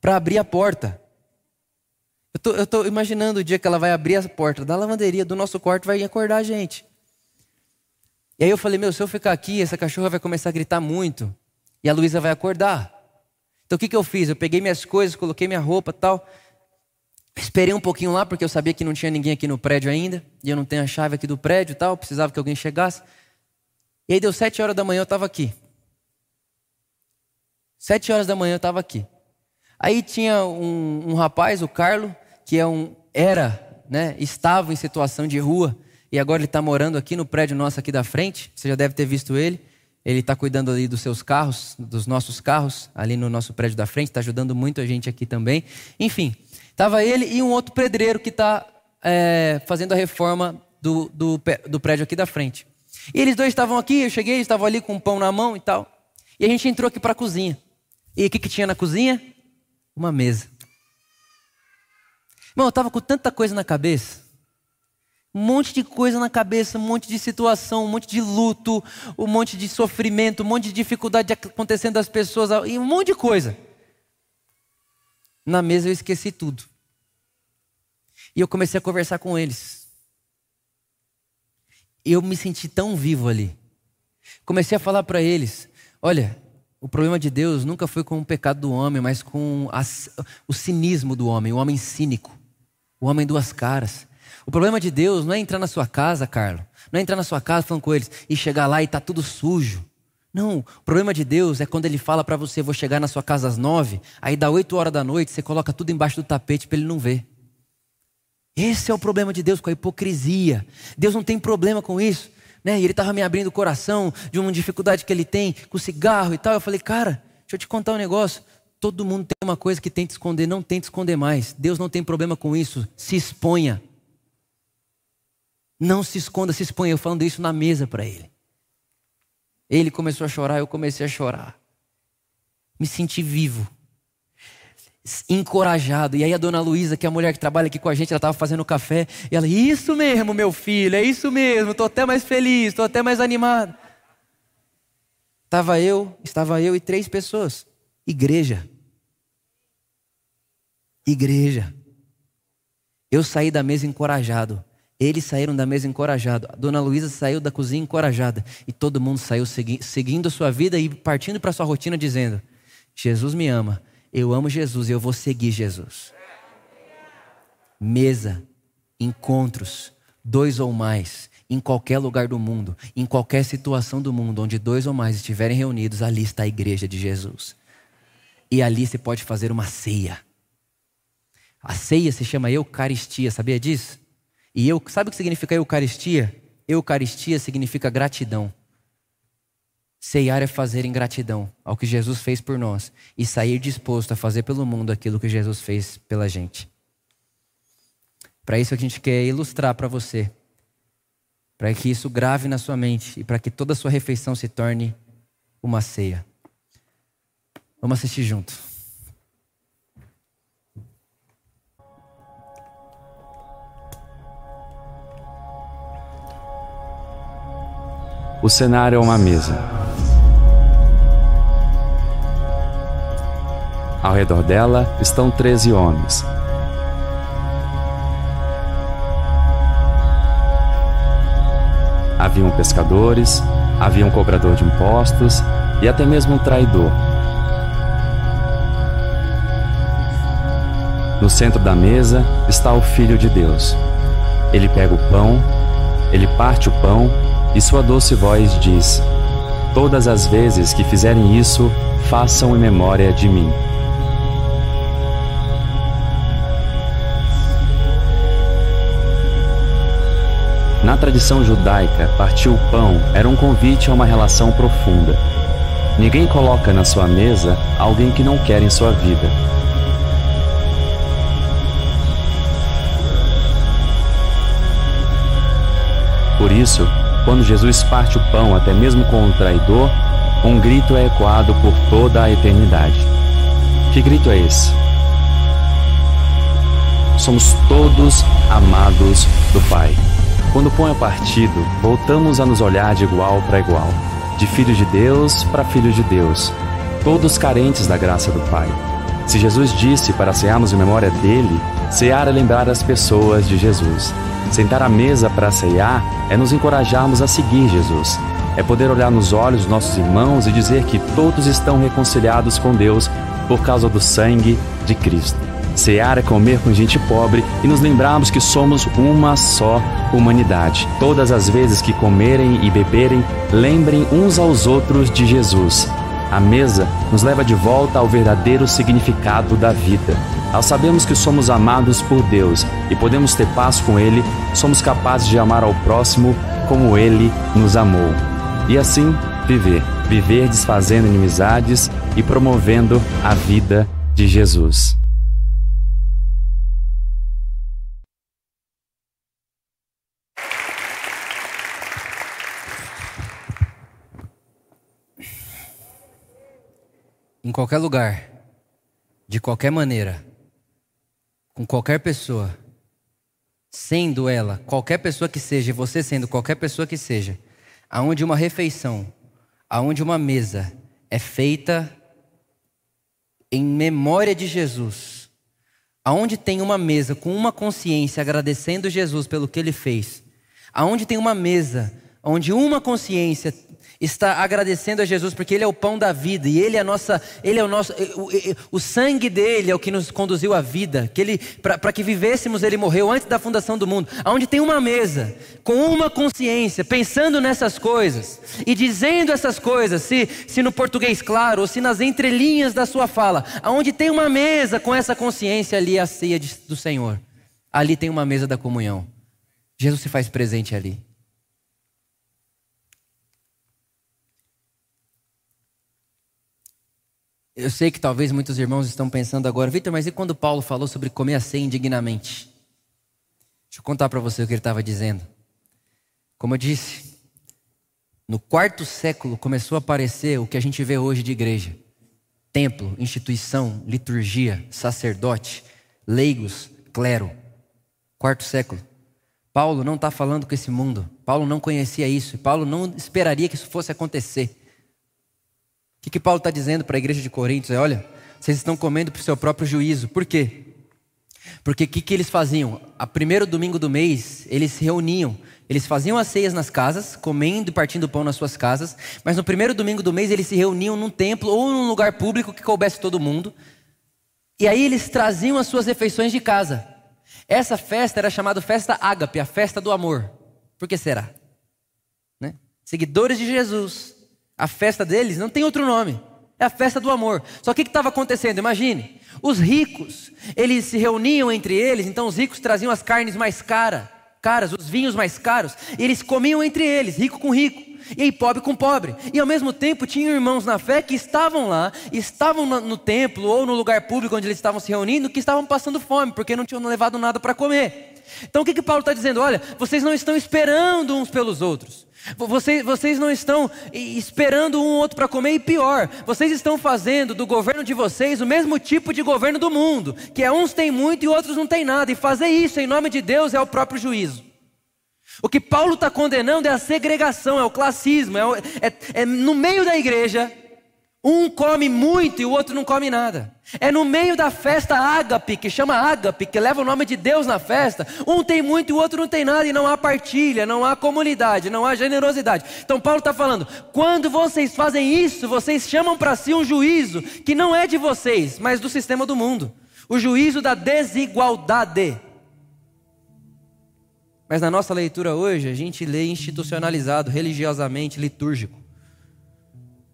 para abrir a porta. Eu estou imaginando o dia que ela vai abrir a porta da lavanderia do nosso quarto vai acordar a gente. E aí eu falei, meu, se eu ficar aqui, essa cachorra vai começar a gritar muito. E a Luísa vai acordar. Então o que, que eu fiz? Eu peguei minhas coisas, coloquei minha roupa tal. Esperei um pouquinho lá, porque eu sabia que não tinha ninguém aqui no prédio ainda, e eu não tenho a chave aqui do prédio tal, precisava que alguém chegasse. E aí deu sete horas da manhã, eu estava aqui. Sete horas da manhã eu estava aqui. Aí tinha um, um, rapaz, o Carlo, que é um, era, né, estava em situação de rua, e agora ele está morando aqui no prédio nosso aqui da frente, você já deve ter visto ele. Ele está cuidando ali dos seus carros, dos nossos carros, ali no nosso prédio da frente, está ajudando muito a gente aqui também. Enfim, Estava ele e um outro pedreiro que está é, fazendo a reforma do, do, do, prédio aqui da frente. E eles dois estavam aqui, eu cheguei, eles estavam ali com um pão na mão e tal. E a gente entrou aqui para a cozinha. E o que, que tinha na cozinha? Uma mesa. Irmão, eu estava com tanta coisa na cabeça. Um monte de coisa na cabeça, um monte de situação, um monte de luto, um monte de sofrimento, um monte de dificuldade acontecendo das pessoas, e um monte de coisa. Na mesa eu esqueci tudo. E eu comecei a conversar com eles. Eu me senti tão vivo ali. Comecei a falar para eles: olha, o problema de Deus nunca foi com o pecado do homem, mas com a, o cinismo do homem, o homem cínico, o homem duas caras. O problema de Deus não é entrar na sua casa, Carlos, não é entrar na sua casa falando com eles e chegar lá e tá tudo sujo. Não, o problema de Deus é quando Ele fala para você, vou chegar na sua casa às nove, aí dá oito horas da noite, você coloca tudo embaixo do tapete para Ele não ver. Esse é o problema de Deus com a hipocrisia. Deus não tem problema com isso. Né? E Ele estava me abrindo o coração de uma dificuldade que Ele tem com cigarro e tal. Eu falei, cara, deixa eu te contar um negócio. Todo mundo tem uma coisa que tenta esconder, não tenta esconder mais. Deus não tem problema com isso. Se exponha. Não se esconda, se exponha. Eu falando isso na mesa para ele. Ele começou a chorar, eu comecei a chorar. Me senti vivo. Encorajado. E aí a dona Luísa, que é a mulher que trabalha aqui com a gente, ela estava fazendo café. E ela, isso mesmo, meu filho, é isso mesmo. Estou até mais feliz, estou até mais animado. Estava eu, estava eu e três pessoas. Igreja. Igreja. Eu saí da mesa encorajado. Eles saíram da mesa encorajado. A dona Luísa saiu da cozinha encorajada. E todo mundo saiu segui seguindo a sua vida e partindo para sua rotina dizendo: Jesus me ama, eu amo Jesus e eu vou seguir Jesus. Mesa, encontros, dois ou mais, em qualquer lugar do mundo, em qualquer situação do mundo, onde dois ou mais estiverem reunidos, ali está a igreja de Jesus. E ali você pode fazer uma ceia. A ceia se chama Eucaristia, sabia disso? E eu, sabe o que significa Eucaristia? Eucaristia significa gratidão. Ceiar é fazer em gratidão ao que Jesus fez por nós e sair disposto a fazer pelo mundo aquilo que Jesus fez pela gente. Para isso a gente quer ilustrar para você, para que isso grave na sua mente e para que toda a sua refeição se torne uma ceia. Vamos assistir junto. O cenário é uma mesa. Ao redor dela estão 13 homens. Haviam pescadores, havia um cobrador de impostos e até mesmo um traidor. No centro da mesa está o Filho de Deus. Ele pega o pão, ele parte o pão e sua doce voz diz: Todas as vezes que fizerem isso, façam em memória de mim. Na tradição judaica, partir o pão era um convite a uma relação profunda. Ninguém coloca na sua mesa alguém que não quer em sua vida. Por isso, quando Jesus parte o pão até mesmo com o traidor, um grito é ecoado por toda a eternidade. Que grito é esse? Somos todos amados do Pai. Quando o pão é partido, voltamos a nos olhar de igual para igual, de filho de Deus para filho de Deus, todos carentes da graça do Pai. Se Jesus disse para cearmos em memória dele, cear é lembrar as pessoas de Jesus. Sentar à mesa para ceiar é nos encorajarmos a seguir Jesus. É poder olhar nos olhos dos nossos irmãos e dizer que todos estão reconciliados com Deus por causa do sangue de Cristo. Cear é comer com gente pobre e nos lembrarmos que somos uma só humanidade. Todas as vezes que comerem e beberem, lembrem uns aos outros de Jesus. A mesa nos leva de volta ao verdadeiro significado da vida. Ao sabermos que somos amados por Deus e podemos ter paz com Ele, somos capazes de amar ao próximo como Ele nos amou. E assim viver. Viver desfazendo inimizades e promovendo a vida de Jesus. Em qualquer lugar, de qualquer maneira, com qualquer pessoa, sendo ela qualquer pessoa que seja, você sendo qualquer pessoa que seja, aonde uma refeição, aonde uma mesa é feita em memória de Jesus, aonde tem uma mesa com uma consciência agradecendo Jesus pelo que ele fez, aonde tem uma mesa onde uma consciência está agradecendo a Jesus porque ele é o pão da vida e ele é a nossa, ele é o nosso, o, o sangue dele é o que nos conduziu à vida, que ele para que vivêssemos ele morreu antes da fundação do mundo. Aonde tem uma mesa com uma consciência, pensando nessas coisas e dizendo essas coisas, se se no português claro ou se nas entrelinhas da sua fala, aonde tem uma mesa com essa consciência ali é a ceia de, do Senhor. Ali tem uma mesa da comunhão. Jesus se faz presente ali. Eu sei que talvez muitos irmãos estão pensando agora, Vitor, mas e quando Paulo falou sobre comer a ceia indignamente? Deixa eu contar para você o que ele estava dizendo. Como eu disse, no quarto século começou a aparecer o que a gente vê hoje de igreja: templo, instituição, liturgia, sacerdote, leigos, clero. Quarto século. Paulo não está falando com esse mundo. Paulo não conhecia isso. Paulo não esperaria que isso fosse acontecer. O que, que Paulo está dizendo para a igreja de Coríntios? É, olha, vocês estão comendo para o seu próprio juízo. Por quê? Porque o que, que eles faziam? A primeiro domingo do mês, eles se reuniam. Eles faziam as ceias nas casas, comendo e partindo pão nas suas casas. Mas no primeiro domingo do mês, eles se reuniam num templo ou num lugar público que coubesse todo mundo. E aí eles traziam as suas refeições de casa. Essa festa era chamada festa ágape, a festa do amor. Por que será? Né? Seguidores de Jesus a festa deles não tem outro nome. É a festa do amor. Só que o que estava acontecendo? Imagine. Os ricos, eles se reuniam entre eles, então os ricos traziam as carnes mais cara, caras, os vinhos mais caros, e eles comiam entre eles, rico com rico, e aí pobre com pobre. E ao mesmo tempo tinham irmãos na fé que estavam lá, estavam no, no templo ou no lugar público onde eles estavam se reunindo, que estavam passando fome, porque não tinham levado nada para comer. Então o que, que Paulo está dizendo? Olha, vocês não estão esperando uns pelos outros. Vocês, vocês não estão esperando um outro para comer, e pior, vocês estão fazendo do governo de vocês o mesmo tipo de governo do mundo, que é uns têm muito e outros não têm nada, e fazer isso em nome de Deus é o próprio juízo. O que Paulo está condenando é a segregação, é o classismo, é, é, é no meio da igreja um come muito e o outro não come nada. É no meio da festa ágape, que chama ágape, que leva o nome de Deus na festa. Um tem muito e o outro não tem nada, e não há partilha, não há comunidade, não há generosidade. Então Paulo está falando: quando vocês fazem isso, vocês chamam para si um juízo que não é de vocês, mas do sistema do mundo o juízo da desigualdade. Mas na nossa leitura hoje, a gente lê institucionalizado, religiosamente, litúrgico.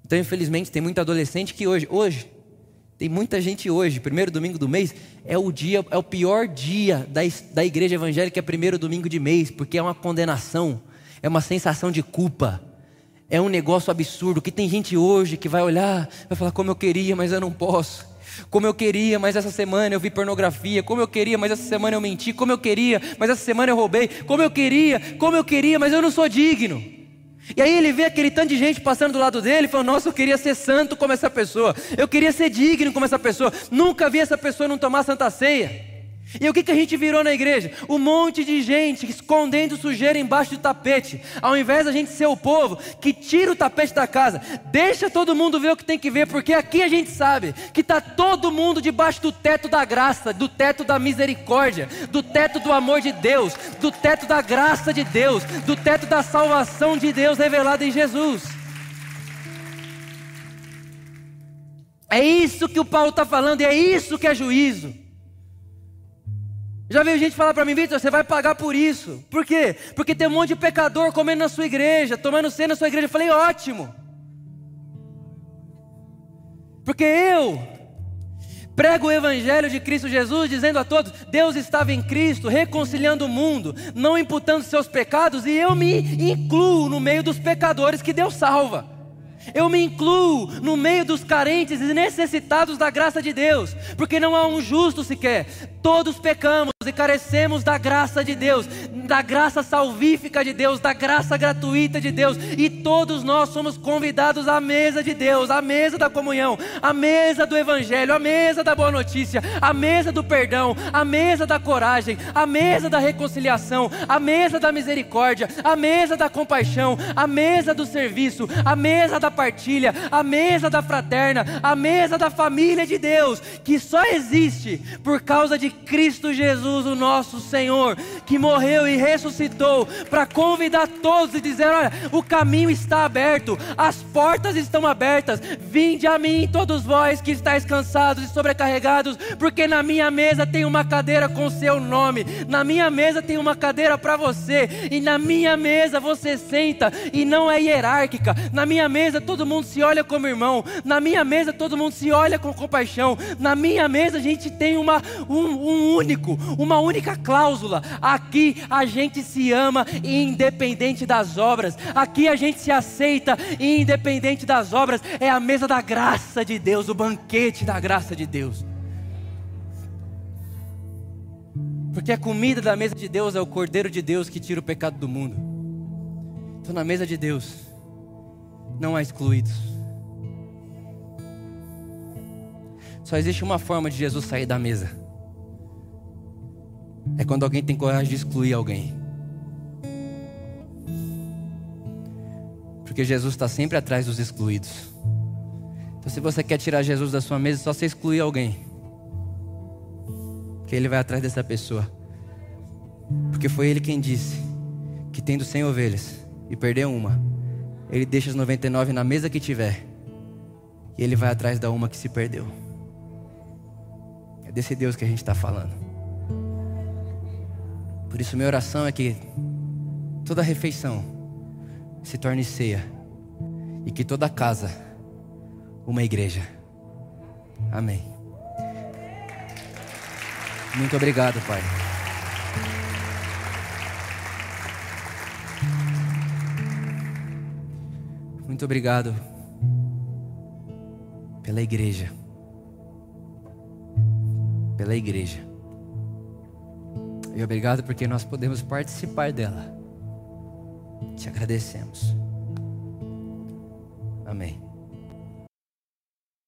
Então, infelizmente, tem muito adolescente que hoje, hoje, tem muita gente hoje, primeiro domingo do mês, é o dia, é o pior dia da, da igreja evangélica, é primeiro domingo de mês, porque é uma condenação, é uma sensação de culpa, é um negócio absurdo. Que tem gente hoje que vai olhar, vai falar como eu queria, mas eu não posso. Como eu queria, mas essa semana eu vi pornografia. Como eu queria, mas essa semana eu menti. Como eu queria, mas essa semana eu roubei. Como eu queria, como eu queria, mas eu não sou digno. E aí ele vê aquele tanto de gente passando do lado dele e fala: Nossa, eu queria ser santo como essa pessoa, eu queria ser digno como essa pessoa, nunca vi essa pessoa não tomar santa ceia. E o que, que a gente virou na igreja? Um monte de gente escondendo sujeira embaixo do tapete. Ao invés da gente ser o povo que tira o tapete da casa, deixa todo mundo ver o que tem que ver, porque aqui a gente sabe que está todo mundo debaixo do teto da graça, do teto da misericórdia, do teto do amor de Deus, do teto da graça de Deus, do teto da salvação de Deus revelada em Jesus. É isso que o Paulo está falando, e é isso que é juízo. Já veio gente falar para mim, Vitor, você vai pagar por isso. Por quê? Porque tem um monte de pecador comendo na sua igreja, tomando cena na sua igreja. Eu falei, ótimo. Porque eu prego o evangelho de Cristo Jesus, dizendo a todos: Deus estava em Cristo, reconciliando o mundo, não imputando seus pecados, e eu me incluo no meio dos pecadores que Deus salva. Eu me incluo no meio dos carentes e necessitados da graça de Deus, porque não há um justo sequer. Todos pecamos e carecemos da graça de Deus, da graça salvífica de Deus, da graça gratuita de Deus, e todos nós somos convidados à mesa de Deus, à mesa da comunhão, à mesa do Evangelho, à mesa da boa notícia, à mesa do perdão, à mesa da coragem, à mesa da reconciliação, à mesa da misericórdia, à mesa da compaixão, à mesa do serviço, à mesa da partilha, à mesa da fraterna, à mesa da família de Deus, que só existe por causa de Cristo Jesus Jesus, o nosso Senhor, que morreu e ressuscitou para convidar todos e dizer: olha, o caminho está aberto, as portas estão abertas. Vinde a mim, todos vós que estáis cansados e sobrecarregados, porque na minha mesa tem uma cadeira com seu nome, na minha mesa tem uma cadeira para você, e na minha mesa você senta e não é hierárquica. Na minha mesa todo mundo se olha como irmão, na minha mesa todo mundo se olha com compaixão, na minha mesa a gente tem uma, um, um único, uma única cláusula. Aqui a gente se ama independente das obras, aqui a gente se aceita independente das obras. É a mesa da graça de Deus, o banquete da graça de Deus. Porque a comida da mesa de Deus é o Cordeiro de Deus que tira o pecado do mundo. Então, na mesa de Deus, não há excluídos. Só existe uma forma de Jesus sair da mesa. É quando alguém tem coragem de excluir alguém. Porque Jesus está sempre atrás dos excluídos. Então, se você quer tirar Jesus da sua mesa, é só você excluir alguém que ele vai atrás dessa pessoa. Porque foi ele quem disse que tendo 100 ovelhas e perder uma, ele deixa as 99 na mesa que tiver. E ele vai atrás da uma que se perdeu. É desse Deus que a gente está falando. Por isso, minha oração é que toda refeição se torne ceia. E que toda casa, uma igreja. Amém. Muito obrigado, Pai. Muito obrigado pela igreja. Pela igreja. E obrigado porque nós podemos participar dela. Te agradecemos. Amém.